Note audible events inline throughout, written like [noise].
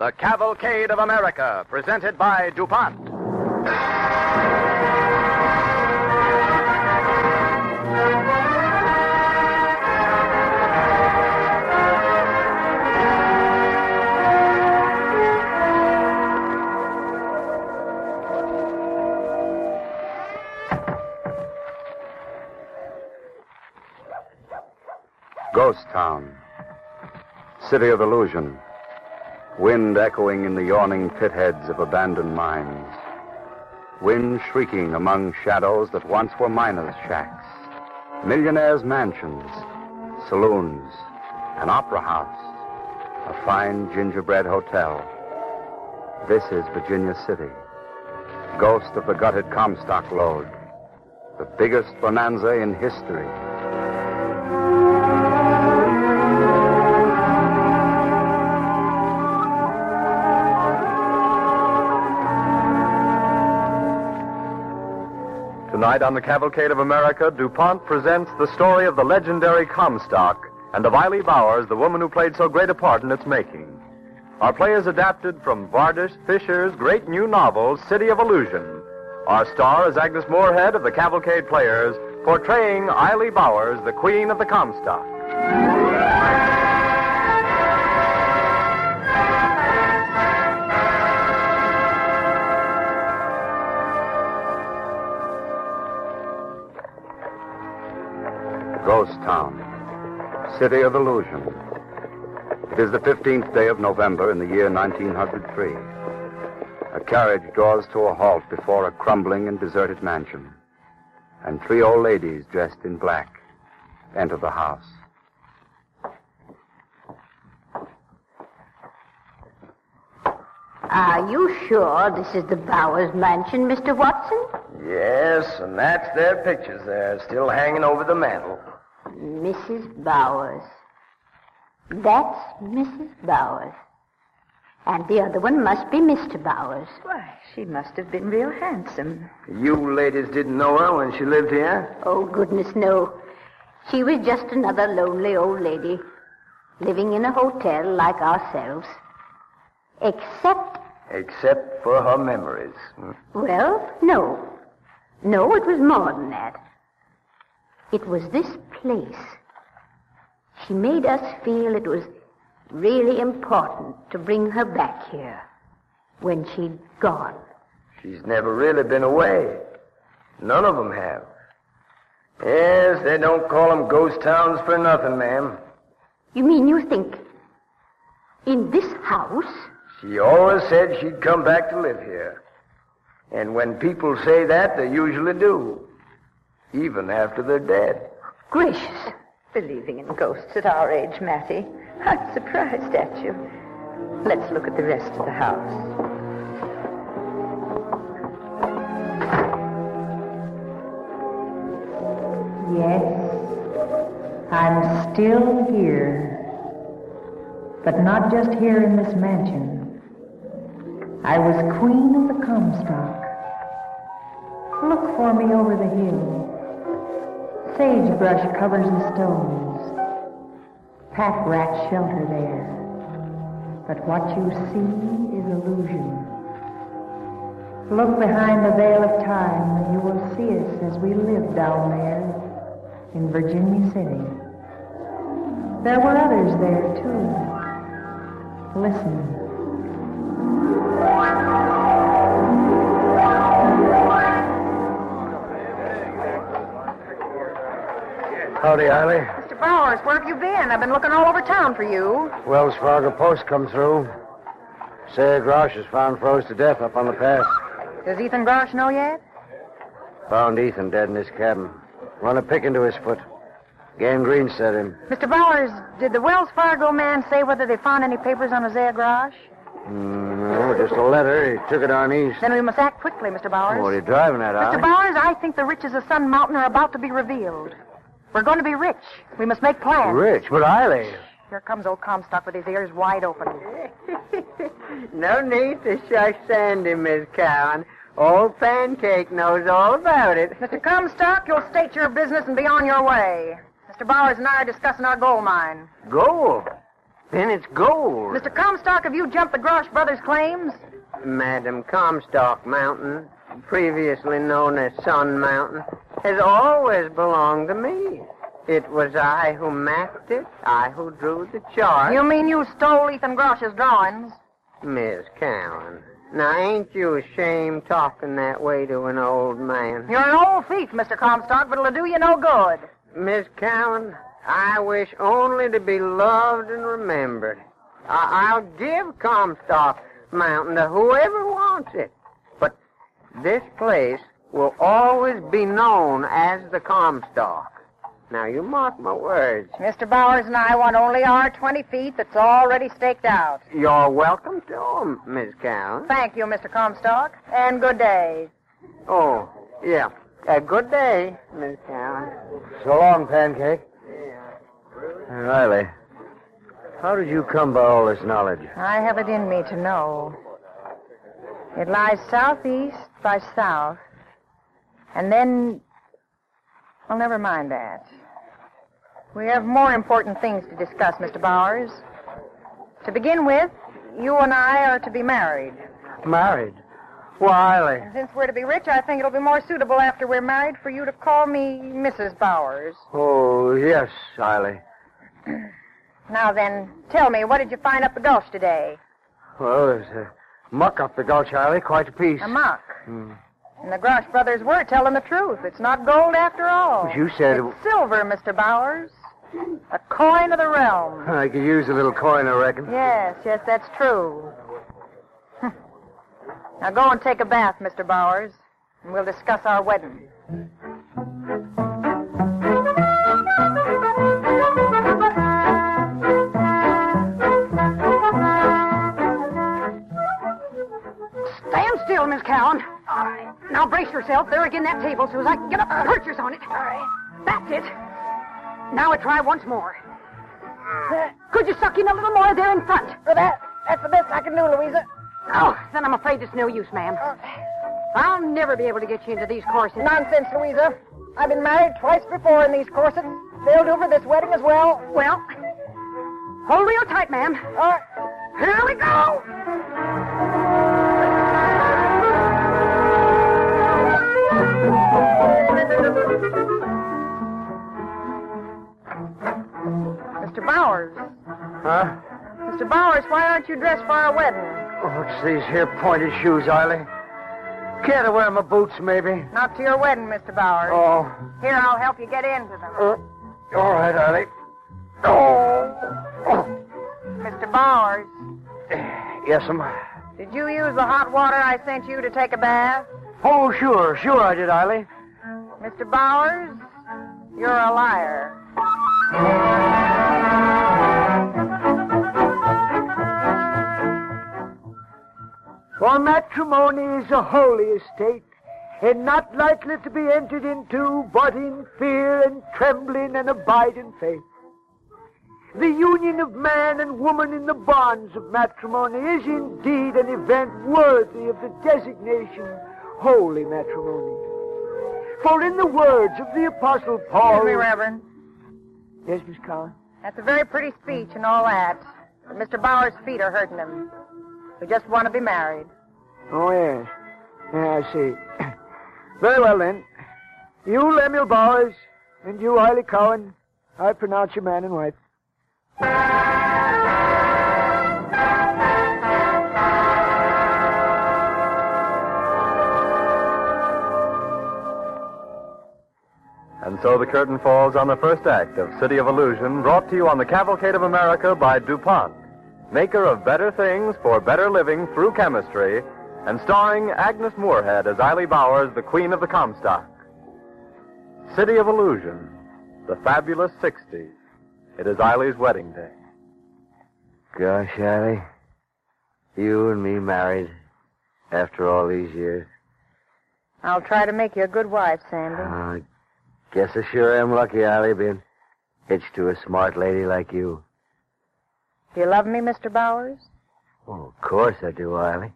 The Cavalcade of America, presented by DuPont. Ghost Town. City of Illusion. Wind echoing in the yawning pit heads of abandoned mines. Wind shrieking among shadows that once were miners' shacks. Millionaires' mansions. Saloons. An opera house. A fine gingerbread hotel. This is Virginia City. Ghost of the gutted Comstock Lode. The biggest bonanza in history. Tonight on the Cavalcade of America, DuPont presents the story of the legendary Comstock and of Eiley Bowers, the woman who played so great a part in its making. Our play is adapted from Vardis Fisher's great new novel, City of Illusion. Our star is Agnes Moorehead of the Cavalcade Players, portraying Eiley Bowers, the Queen of the Comstock. City of Illusion. It is the 15th day of November in the year 1903. A carriage draws to a halt before a crumbling and deserted mansion. And three old ladies dressed in black enter the house. Are you sure this is the Bowers mansion, Mr. Watson? Yes, and that's their pictures there, still hanging over the mantel. Mrs. Bowers. That's Mrs. Bowers. And the other one must be Mr. Bowers. Why, she must have been real handsome. You ladies didn't know her when she lived here? Oh, goodness, no. She was just another lonely old lady, living in a hotel like ourselves. Except, Except for her memories. Hmm? well, no. No, it was more than that. It was this place. She made us feel it was really important to bring her back here when she'd gone. She's never really been away. None of them have. Yes, they don't call them ghost towns for nothing, ma'am. You mean you think in this house? She always said she'd come back to live here. And when people say that, they usually do. Even after they're dead. Gracious. Believing in ghosts at our age, Mattie. I'm surprised at you. Let's look at the rest of the house. Yes, I'm still here. But not just here in this mansion. I was queen of the Comstock. Look for me over the hill. Sagebrush covers the stones. Pack rats shelter there. But what you see is illusion. Look behind the veil of time and you will see us as we lived down there in Virginia City. There were others there too. Listen. Howdy, Eiley. Mr. Bowers, where have you been? I've been looking all over town for you. Wells Fargo Post come through. Say Grosh is found froze to death up on the pass. Does Ethan Grosh know yet? Found Ethan dead in his cabin. Run a pick into his foot. Gangrene set him. Mr. Bowers, did the Wells Fargo man say whether they found any papers on Hosea Grosh? Mm, no, just a letter. He took it on east. Then we must act quickly, Mr. Bowers. What are you driving at, Mr. Bowers, I think the riches of Sun Mountain are about to be revealed. We're going to be rich. We must make plans. Rich, but Eiley. Here comes old Comstock with his ears wide open. [laughs] No need to shush Sandy, Miss Cowan. Old Pancake knows all about it. Mr. Comstock, you'll state your business and be on your way. Mr. Bowers and I are discussing our gold mine. Gold. Then it's gold. Mr. Comstock, have you jumped the Grosh brothers' claims? Madam Comstock Mountain, previously known as Sun Mountain, has always belonged to me. It was I who mapped it, I who drew the chart. You mean you stole Ethan Grosh's drawings? Miss Cowan, now ain't you ashamed talking that way to an old man? You're an old thief, Mr. Comstock, but it'll do you no good. Miss Cowan, I wish only to be loved and remembered. I- I'll give Comstock Mountain to whoever wants it. But this place will always be known as the Comstock. Now, you mark my words. Mr. Bowers and I want only our 20 feet that's already staked out. You're welcome to 'em, Miss Cowan. Thank you, Mr. Comstock, and good day. Oh, yeah. A good day, Miss Cowan. So long, Pancake. Yeah. Really? Riley, how did you come by all this knowledge? I have it in me to know. It lies southeast by south, and then. Well, never mind that. We have more important things to discuss, Mr. Bowers. To begin with, you and I are to be married. Married. Why, Riley? And since we're to be rich, I think it'll be more suitable after we're married for you to call me Mrs. Bowers. Oh, yes, Riley. [clears throat] Now then, tell me, what did you find up the gulch today? Well, there's a muck up the gulch, Riley. Quite a piece. A muck. Hmm. And the Grosh brothers were telling the truth. It's not gold after all. You said it- it's silver, Mr. Bowers. A coin of the realm. I could use a little coin, I reckon. Yes, yes, that's true. [laughs] now go and take a bath, Mr. Bowers, and we'll discuss our wedding. Stand still, Miss Cowan. Now brace yourself there again that table so as I can get up and hurt on it. All right. That's it. Now I try once more. Could you suck in a little more there in front? For that, that's the best I can do, Louisa. Oh, then I'm afraid it's no use, ma'am. I'll never be able to get you into these corsets. Nonsense, Louisa. I've been married twice before in these corsets. They'll do for this wedding as well. Well, hold real tight, ma'am. All right. Here we go. Mr. Bowers. Huh? Mr. Bowers, why aren't you dressed for our wedding? Oh, it's these here pointed shoes, Riley. Can't I wear my boots, maybe? Not to your wedding, Mr. Bowers. Oh, Here, I'll help you get into them. uh, all right, Riley. Oh, oh. Mr. Bowers, Yes, I'm. did you use the hot water I sent you to take a bath? Oh, sure, sure I did, Riley. Mr. Bowers, you're a liar. For matrimony is a holy estate, and not likely to be entered into but in fear and trembling and abiding faith. The union of man and woman in the bonds of matrimony is indeed an event worthy of the designation holy matrimony. For in the words of the Apostle Paul. Excuse me, Reverend. Yes, Miss Collins? That's a very pretty speech and all that. But Mr. Bowers' feet are hurting him. We just want to be married. Oh, yes. Yeah, I see. [coughs] Very well, then. You, Lemuel Bowers, and you, Eiley Cowan, I pronounce you man and wife. And so the curtain falls on the first act of City of Illusion, brought to you on the Cavalcade of America by DuPont, maker of better things for better living through chemistry, and starring Agnes Moorehead as Eiley Bowers, the Queen of the Comstock. City of Illusion, the fabulous 60s. It is Eileen's wedding day. Gosh, Allie. You and me married after all these years. I'll try to make you a good wife, Sandy. I guess I sure am lucky, Allie, being hitched to a smart lady like you. Do you love me, Mr. Bowers? Oh, of course I do, Eiley.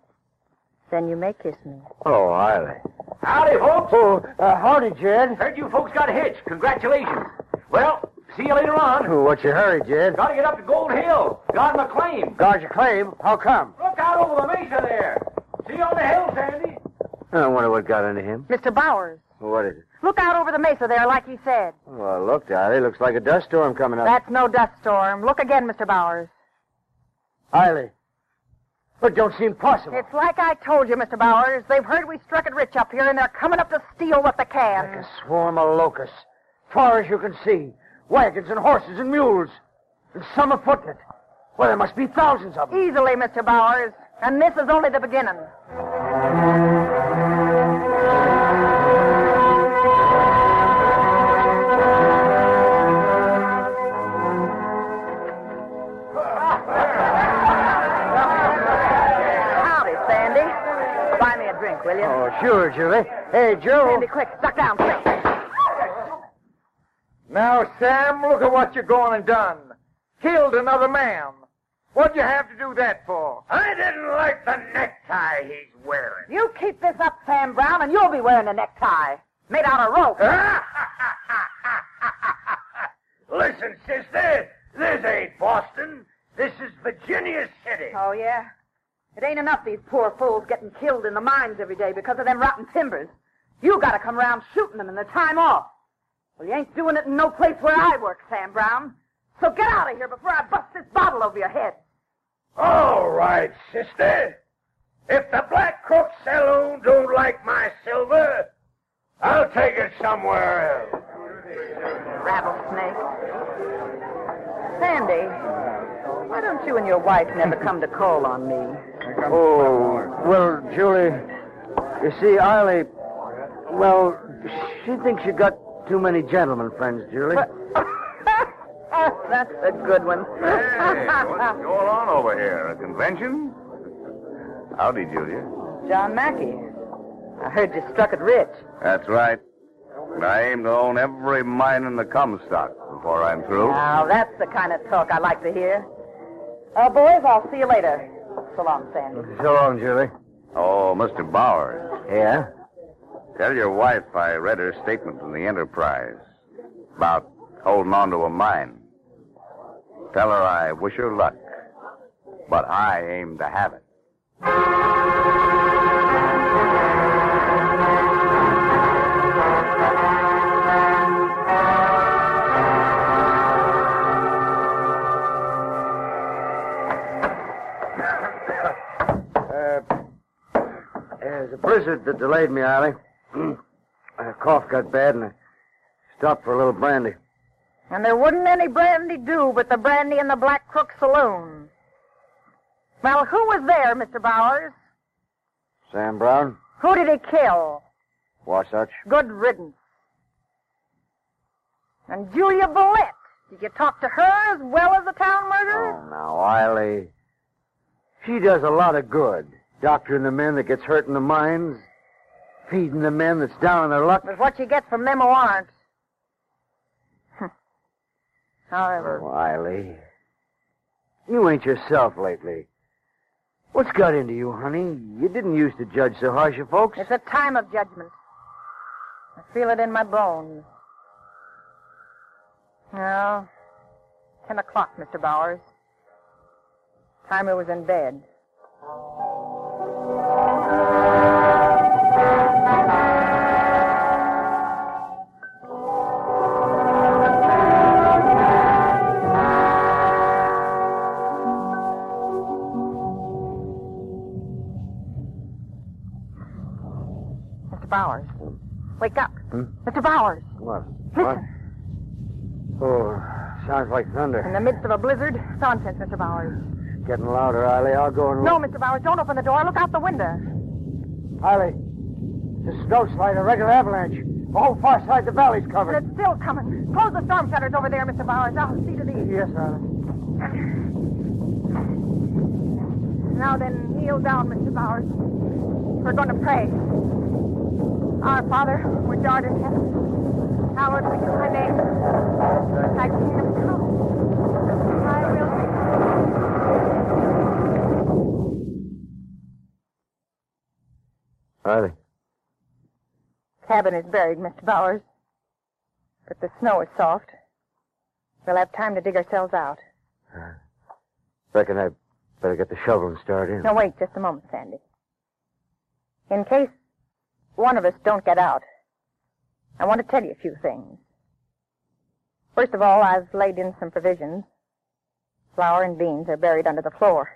Then you may kiss me. Oh, Eiley. Howdy, folks. Oh, uh, howdy, Jed. Heard you folks got hitched. Congratulations. Well, see you later on. Oh, what's your hurry, Jed? Gotta get up to Gold Hill. Guard my claim. Guard your claim? How come? Look out over the mesa there. See you on the hill, Sandy. I wonder what got into him. Mr. Bowers, What is it? look out over the mesa there, like he said. Well, look, Eiley. Looks like a dust storm coming up. That's no dust storm. Look again, Mr. Bowers. Eiley. But it don't seem possible. It's like I told you, Mr. Bowers. They've heard we struck it rich up here, and they're coming up to steal what they can. Like a swarm of locusts. Far as you can see. Wagons and horses and mules. And some afoot. Well, there must be thousands of them. Easily, Mr. Bowers. And this is only the beginning. Julie. Hey, Joe. Sandy, quick, duck down, quick. Now, Sam, look at what you're going and done. Killed another man. What'd you have to do that for? I didn't like the necktie he's wearing. You keep this up, Sam Brown, and you'll be wearing a necktie. Made out of rope. [laughs] Listen, sister, this ain't Boston. This is Virginia City. Oh, yeah? It ain't enough these poor fools getting killed in the mines every day because of them rotten timbers. You gotta come around shooting them in the time off. Well, you ain't doing it in no place where I work, Sam Brown. So get out of here before I bust this bottle over your head. All right, sister. If the Black Crook Saloon don't like my silver, I'll take it somewhere else. Rattlesnake. Sandy, why don't you and your wife never come to call on me? Oh, well, Julie, you see, Eiley, well, she thinks you got too many gentlemen friends, Julie. [laughs] That's a good one. Hey, what's [laughs] going on over here? A convention? Howdy, Julia. John Mackay. I heard you struck it rich. That's right. And I aim to own every mine in the Comstock before I'm through. Now, that's the kind of talk I like to hear. Uh, boys, I'll see you later. So long, Sandy. So long, Julie. Oh, Mr. Bowers. Yeah? Tell your wife I read her statement in the Enterprise about holding on to a mine. Tell her I wish her luck, but I aim to have it. A blizzard that delayed me, Eiley. [clears throat] My cough got bad and I stopped for a little brandy. And there wouldn't any brandy do but the brandy in the Black Crook Saloon. Well, who was there, Mr. Bowers? Sam Brown? Who did he kill? Wasatch? Good riddance. And Julia Bulette. Did you talk to her as well as the town murderer? Oh, now, Eiley. She does a lot of good. Doctoring the men that gets hurt in the mines, feeding the men that's down on their luck. But what you get from them who aren't. However, oh, Wiley, You ain't yourself lately. What's got into you, honey? You didn't used to judge so harsh of folks. it's a time of judgment. I feel it in my bones. Now, ten o'clock, Mr. Bowers. Time I was in bed. Wake up. Hmm? Mr. Bowers. What? What? Oh, sounds like thunder. In the midst of a blizzard? Nonsense, Mr. Bowers. Getting louder, Eiley. I'll go and look. No, Mr. Bowers, don't open the door. Look out the window. Eiley, it's a snowslide, a regular avalanche. The whole far side of the valley's covered. But it's still coming. Close the storm shutters over there, Mr. Bowers. I'll see to these. Yes, Riley. Now then, kneel down, Mr. Bowers. We're going to pray. Our Father, which art in heaven, hallowed be thy name. Thy kingdom come. Thy will be Riley. Cabin is buried, Mr. Bowers. But the snow is soft. We'll have time to dig ourselves out. Uh, reckon I better get the shovel and start in. No, wait just a moment, Sandy. In case one of us don't get out, I want to tell you a few things. First of all, I've laid in some provisions. Flour and beans are buried under the floor.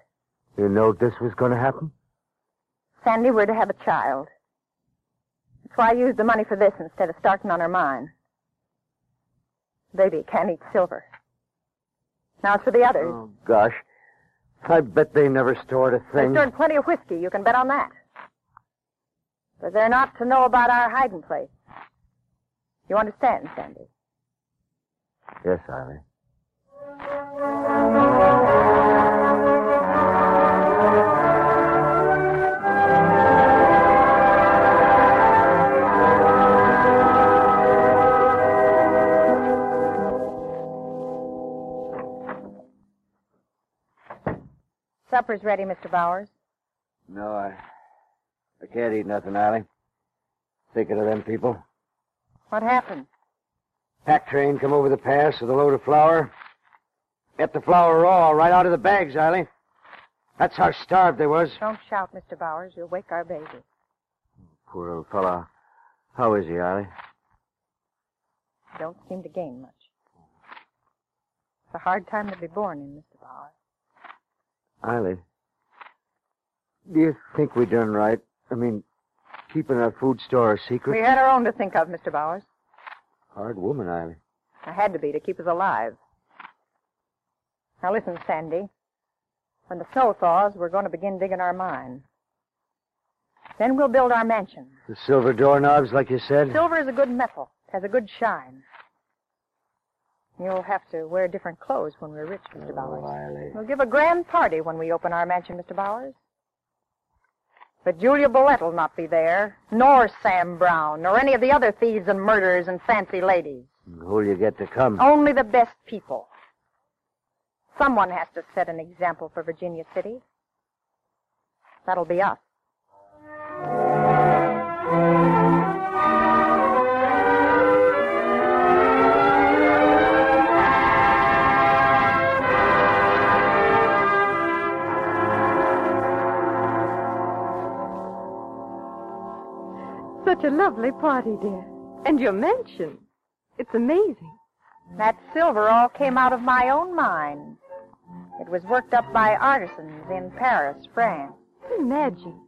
You know this was going to happen? Sandy, we're to have a child. That's why I used the money for this instead of starting on her mine. Baby can't eat silver. Now, as for the others, Oh, gosh. I bet they never stored a thing. they stored plenty of whiskey. You can bet on that. But they're not to know about our hiding place. You understand, Sandy? Yes, Riley. Supper's ready, Mr. Bowers. No, I, I can't eat nothing, Riley. Thinking of them people. What happened? Pack train come over the pass with a load of flour. Get the flour raw right out of the bags, Riley. That's how starved they was. Don't shout, Mr. Bowers. You'll wake our baby. Poor old fellow. How is he, Riley? Don't seem to gain much. It's a hard time to be born in, Mr. Bowers. Riley, do you think we done right? I mean, keeping our food store a secret? We had our own to think of, Mr. Bowers. Hard woman, Riley. I had to be to keep us alive. Now listen, Sandy. When the snow thaws, we're going to begin digging our mine. Then we'll build our mansion. The silver doorknobs, like you said? Silver is a good metal. It has a good shine. You'll have to wear different clothes when we're rich, Mr. Oh, Bowers. Riley. We'll give a grand party when we open our mansion, Mr. Bowers. But Julia Bulette will not be there, nor Sam Brown, nor any of the other thieves and murderers and fancy ladies. Who'll you get to come? Only the best people. Someone has to set an example for Virginia City. That'll be us. Such a lovely party, dear. And your mansion. It's amazing. That silver all came out of my own mine. It was worked up by artisans in Paris, France. Imagine.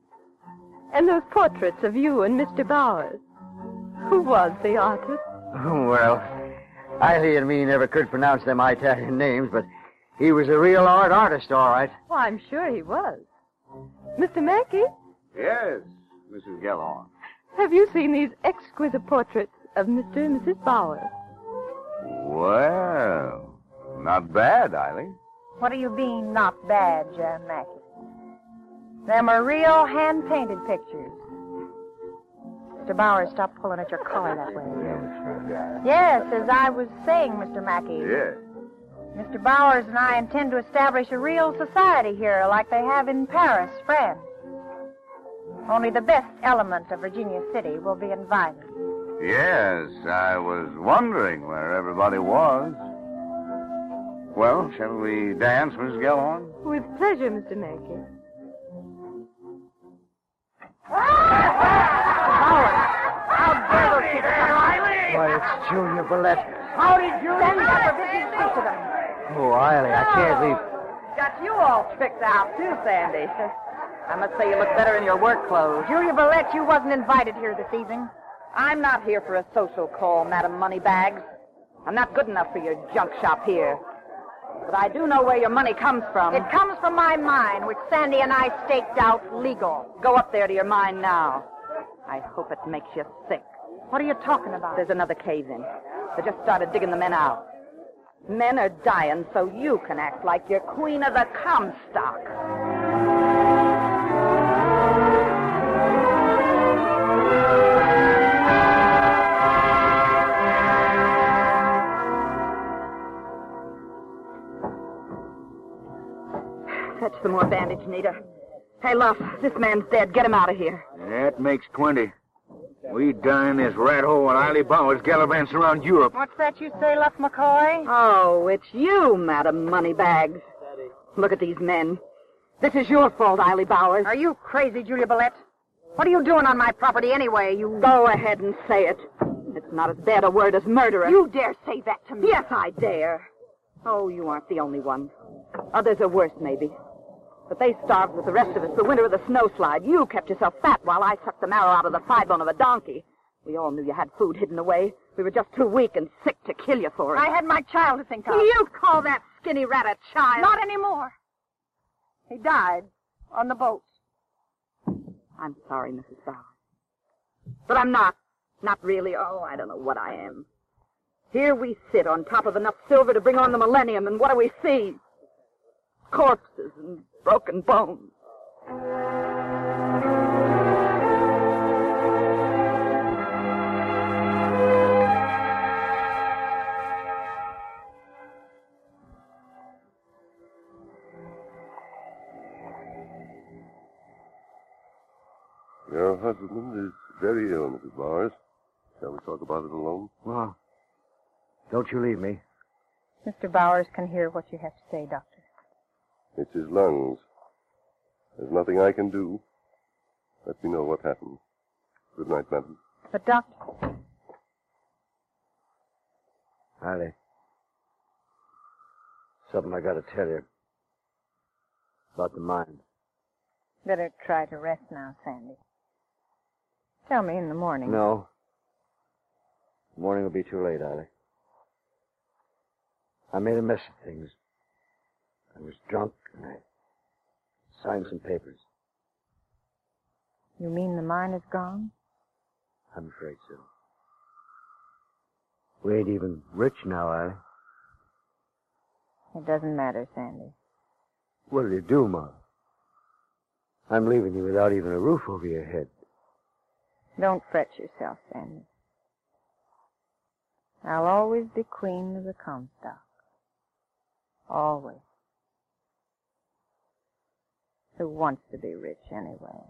And those portraits of you and Mr. Bowers. Who was the artist? Oh, well, Riley and me never could pronounce them Italian names, but he was a real art artist, all right. Well, I'm sure he was. Mr. Mackay, Yes, Mrs. Gellhorn. Have you seen these exquisite portraits of Mr. and Mrs. Bowers? Well, not bad, Eiley. What do you mean, not bad, Jan Mackay? Them are real hand-painted pictures. Mr. Bowers, stop pulling at your collar that way. Yes, as I was saying, Mr. Mackay. Yes. Mr. Bowers and I intend to establish a real society here like they have in Paris, France. Only the best element of Virginia City will be invited. Yes, I was wondering where everybody was. Well, shall we dance, Mrs. Gellhorn? With pleasure, Mr. Mackay. Why, it's Julia Bulette. Howdy, Julie. Stand up or get you speak to them. Oh, Riley, I can't leave. Got you all tricked out, too, Sandy. I must say you look better in your work clothes. Julia Bulette, you wasn't invited here this evening. I'm not here for a social call, Madam Moneybags. I'm not good enough for your junk shop here. But I do know where your money comes from. It comes from my mine, which Sandy and I staked out legal. Go up there to your mine now. I hope it makes you sick. What are you talking about? There's another cave in. They just started digging the men out. Men are dying so you can act like you're queen of the Comstock. Some more bandage, Nita. Hey, Luff, this man's dead. Get him out of here. That makes 20. We die in this rat hole and Eiley Bowers gallivanting around Europe. What's that you say, Luff McCoy? Oh, it's you, Madam Moneybags. Look at these men. This is your fault, Eiley Bowers. Are you crazy, Julia Bulette? What are you doing on my property anyway, you... Go ahead and say it. It's not as bad a word as murderer. You dare say that to me? Yes, I dare. Oh, you aren't the only one. Others are worse, maybe. But they starved with the rest of us the winter of the snowslide. You kept yourself fat while I sucked the marrow out of the thigh bone of a donkey. We all knew you had food hidden away. We were just too weak and sick to kill you for it. I had my child to think of. You call that skinny rat a child? Not anymore. He died on the boat. I'm sorry, Mrs. Bowers. But I'm not. Not really. Oh, I don't know what I am. Here we sit on top of enough silver to bring on the millennium, and what do we see? Corpses and broken bones. Your husband is very ill, Mrs. Bowers. Shall we talk about it alone? Well, don't you leave me. Mr. Bowers can hear what you have to say, Doctor. It's his lungs. There's nothing I can do. Let me know what happened. Good night, madam. But, Doctor. Riley. Something I gotta tell you. About the mine. Better try to rest now, Sandy. Tell me in the morning. No. Morning will be too late, Riley. I made a mess of things. I was drunk and I signed some papers. You mean the mine is gone? I'm afraid so. We ain't even rich now, Riley. It doesn't matter, Sandy. What'll you do, Ma? I'm leaving you without even a roof over your head. Don't fret yourself, Sandy. I'll always be queen of the Comstock. Always. Who wants to be rich anyway?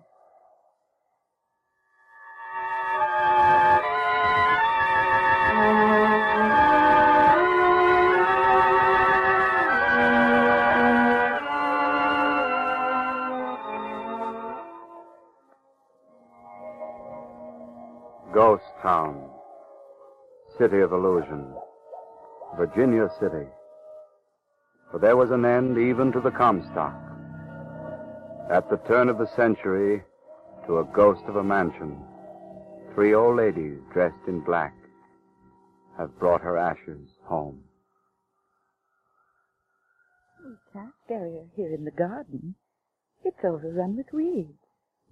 Ghost Town. City of Illusion. Virginia City. For there was an end even to the Comstock. At the turn of the century, to a ghost of a mansion, three old ladies dressed in black have brought her ashes home. We can't bury her here in the garden. It's overrun with weeds.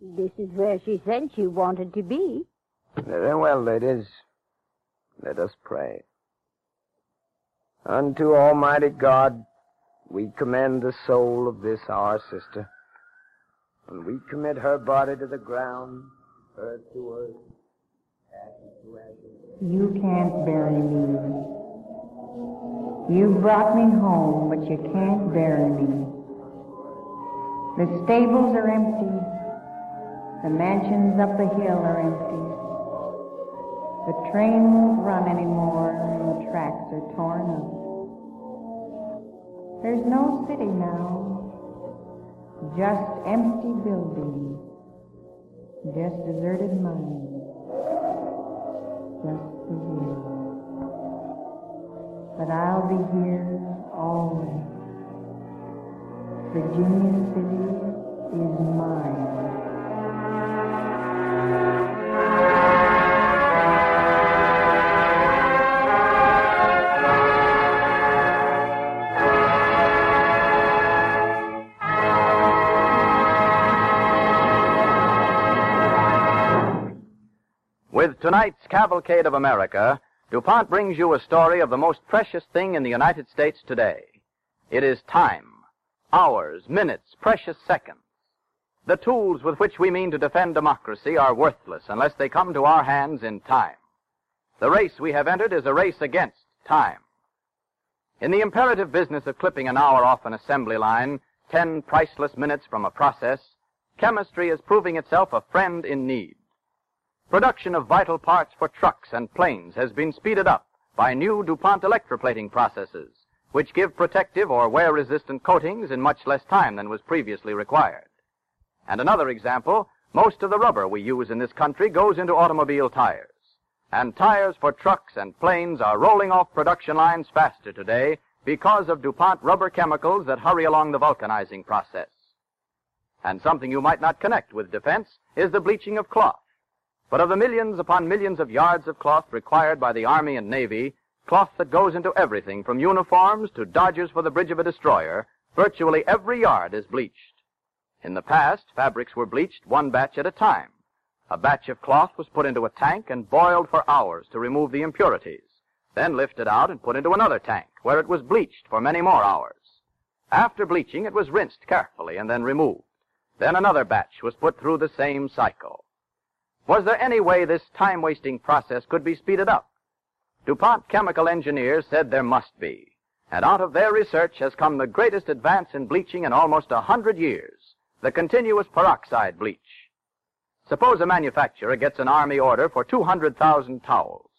This is where she said she wanted to be. Very well, ladies. Let us pray. Unto Almighty God, we commend the soul of this our sister, and we commit her body to the ground, earth to earth, ashes to ashes. You can't bury me. You brought me home, but you can't bury me. The stables are empty. The mansions up the hill are empty. The train won't run anymore, and the tracks are torn up. There's no city now, just empty buildings, just deserted mines, just the wind. But I'll be here always. Virginia City is mine. Tonight's Cavalcade of America, DuPont brings you a story of the most precious thing in the United States today. It is time. Hours, minutes, precious seconds. The tools with which we mean to defend democracy are worthless unless they come to our hands in time. The race we have entered is a race against time. In the imperative business of clipping an hour off an assembly line, ten priceless minutes from a process, chemistry is proving itself a friend in need. Production of vital parts for trucks and planes has been speeded up by new DuPont electroplating processes, which give protective or wear-resistant coatings in much less time than was previously required. And another example, most of the rubber we use in this country goes into automobile tires. And tires for trucks and planes are rolling off production lines faster today because of DuPont rubber chemicals that hurry along the vulcanizing process. And something you might not connect with defense is the bleaching of cloth. But of the millions upon millions of yards of cloth required by the Army and Navy, cloth that goes into everything from uniforms to dodgers for the bridge of a destroyer, virtually every yard is bleached. In the past, fabrics were bleached one batch at a time. A batch of cloth was put into a tank and boiled for hours to remove the impurities, then lifted out and put into another tank, where it was bleached for many more hours. After bleaching, it was rinsed carefully and then removed. Then another batch was put through the same cycle. Was there any way this time-wasting process could be speeded up? DuPont chemical engineers said there must be. And out of their research has come the greatest advance in bleaching in almost a hundred years, the continuous peroxide bleach. Suppose a manufacturer gets an army order for 200,000 towels.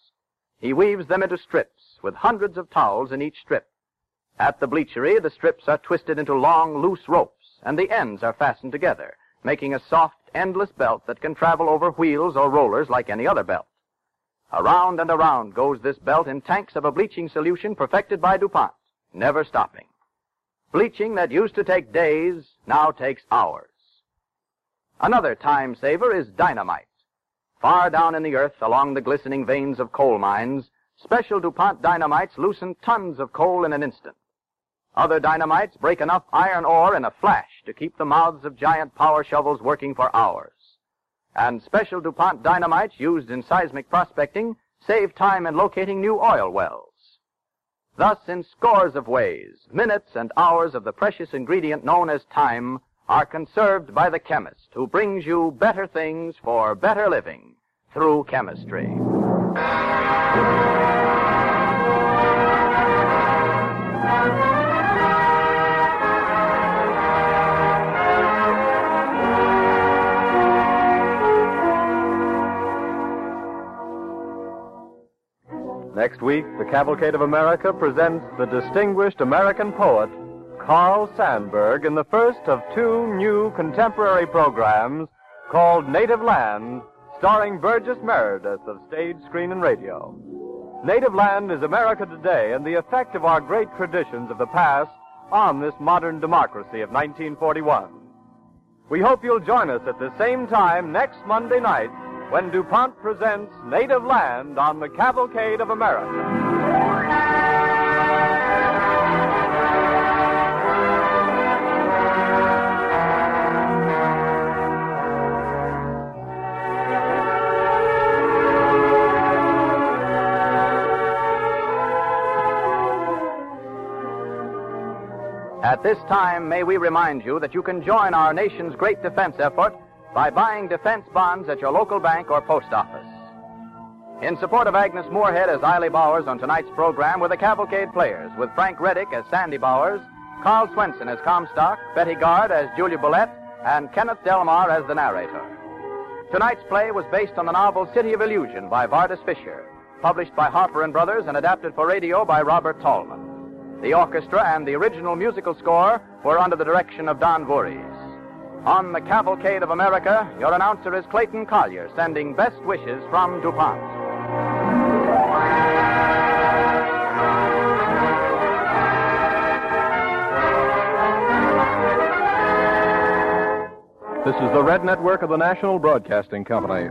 He weaves them into strips with hundreds of towels in each strip. At the bleachery, the strips are twisted into long, loose ropes, and the ends are fastened together, making a soft, endless belt that can travel over wheels or rollers like any other belt. Around and around goes this belt in tanks of a bleaching solution perfected by DuPont, never stopping. Bleaching that used to take days now takes hours. Another time saver is dynamite. Far down in the earth, along the glistening veins of coal mines, special DuPont dynamites loosen tons of coal in an instant. Other dynamites break enough iron ore in a flash to keep the mouths of giant power shovels working for hours. And special DuPont dynamites used in seismic prospecting save time in locating new oil wells. Thus, in scores of ways, minutes and hours of the precious ingredient known as time are conserved by the chemist who brings you better things for better living through chemistry. Next week, the Cavalcade of America presents the distinguished American poet Carl Sandburg in the first of two new contemporary programs called Native Land, starring Burgess Meredith of stage, screen, and radio. Native Land is America today and the effect of our great traditions of the past on this modern democracy of 1941. We hope you'll join us at the same time next Monday night when DuPont presents Native Land on the Cavalcade of America. At this time, may we remind you that you can join our nation's great defense effort by buying defense bonds at your local bank or post office. In support of Agnes Moorehead as Eiley Bowers on tonight's program were the Cavalcade Players, with Frank Readick as Sandy Bowers, Karl Swenson as Comstock, Betty Garde as Julia Bulette, and Kenneth Delmar as the narrator. Tonight's play was based on the novel City of Illusion by Vardis Fisher, published by Harper and Brothers and adapted for radio by Robert Tallman. The orchestra and the original musical score were under the direction of Don Voorhees. On the Cavalcade of America, your announcer is Clayton Collyer, sending best wishes from DuPont. This is the Red Network of the National Broadcasting Company.